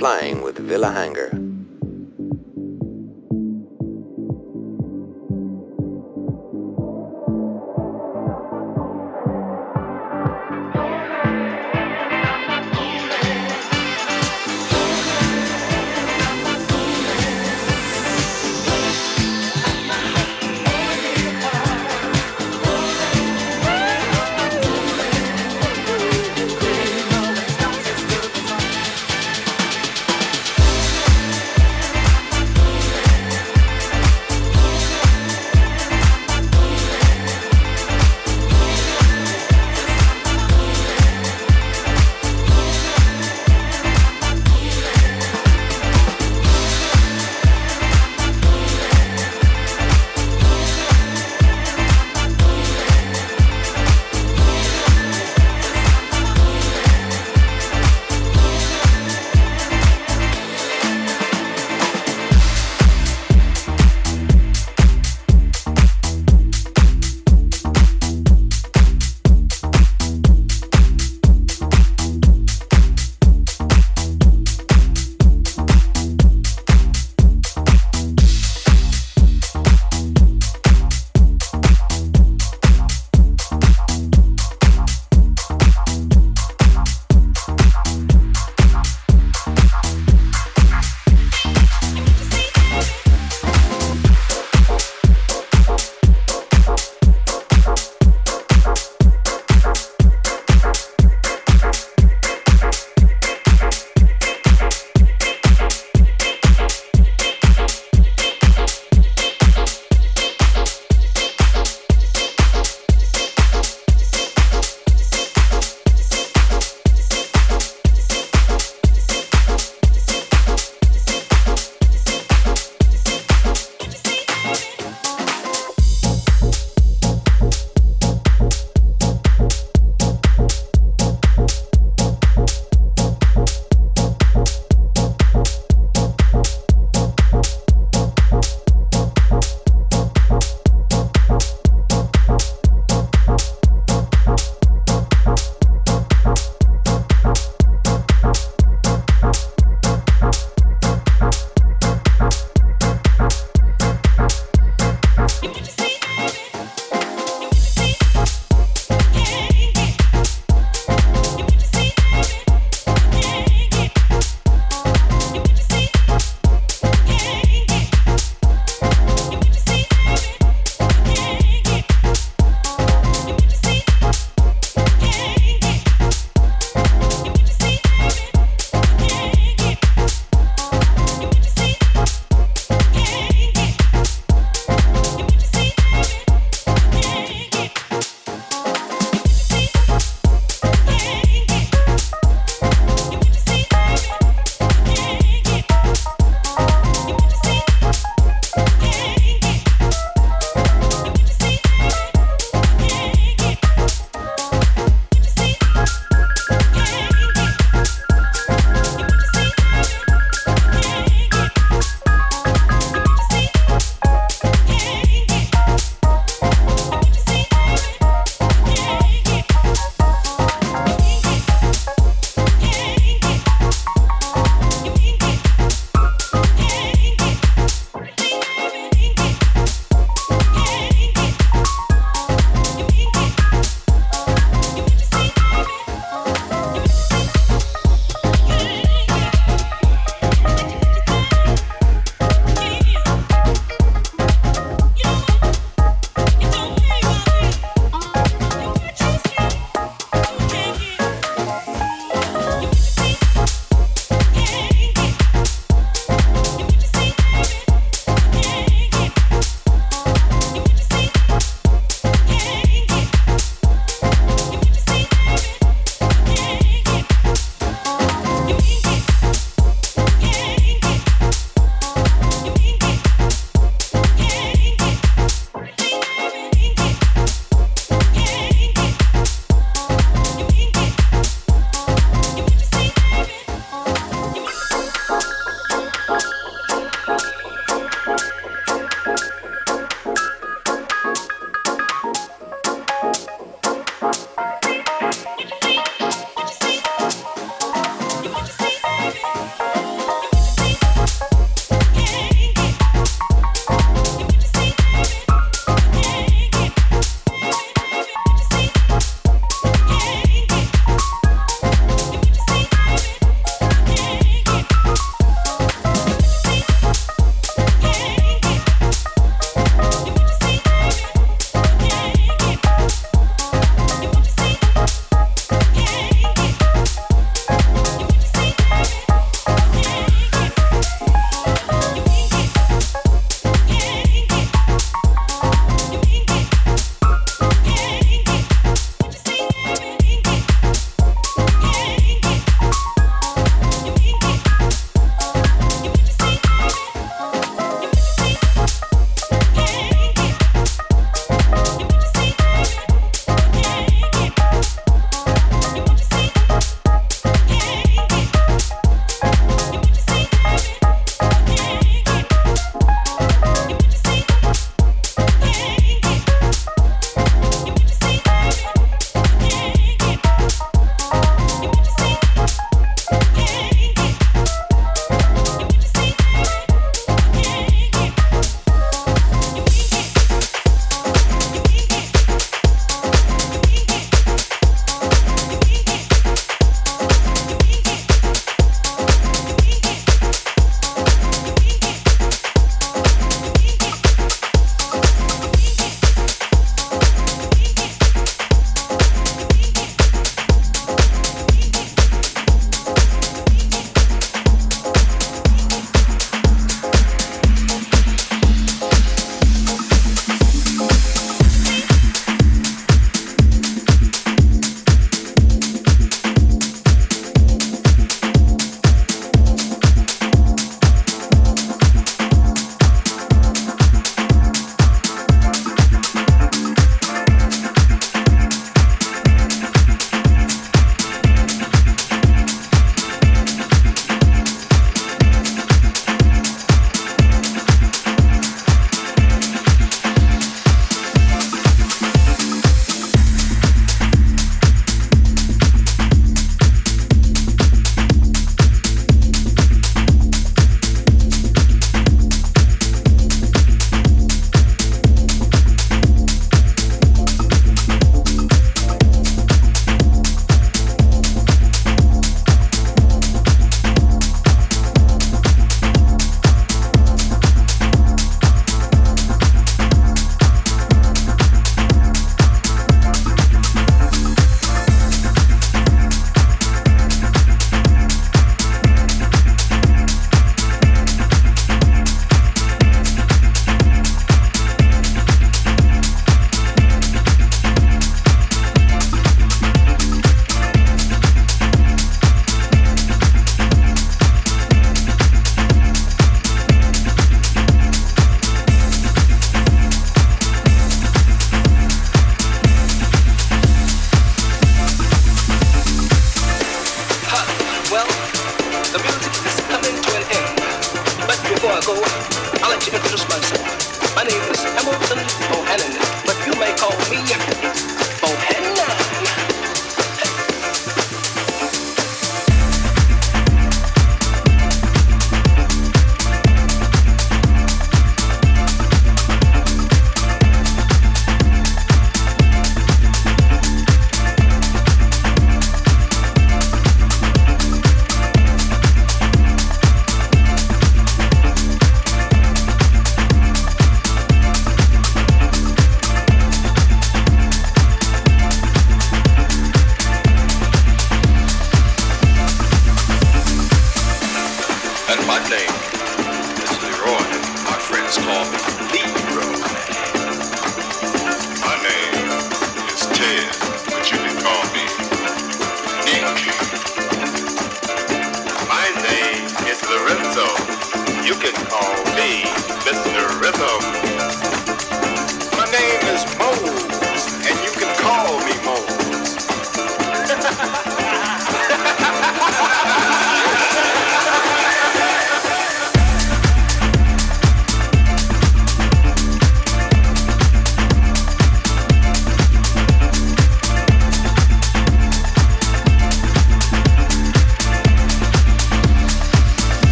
flying with Villa Hanger.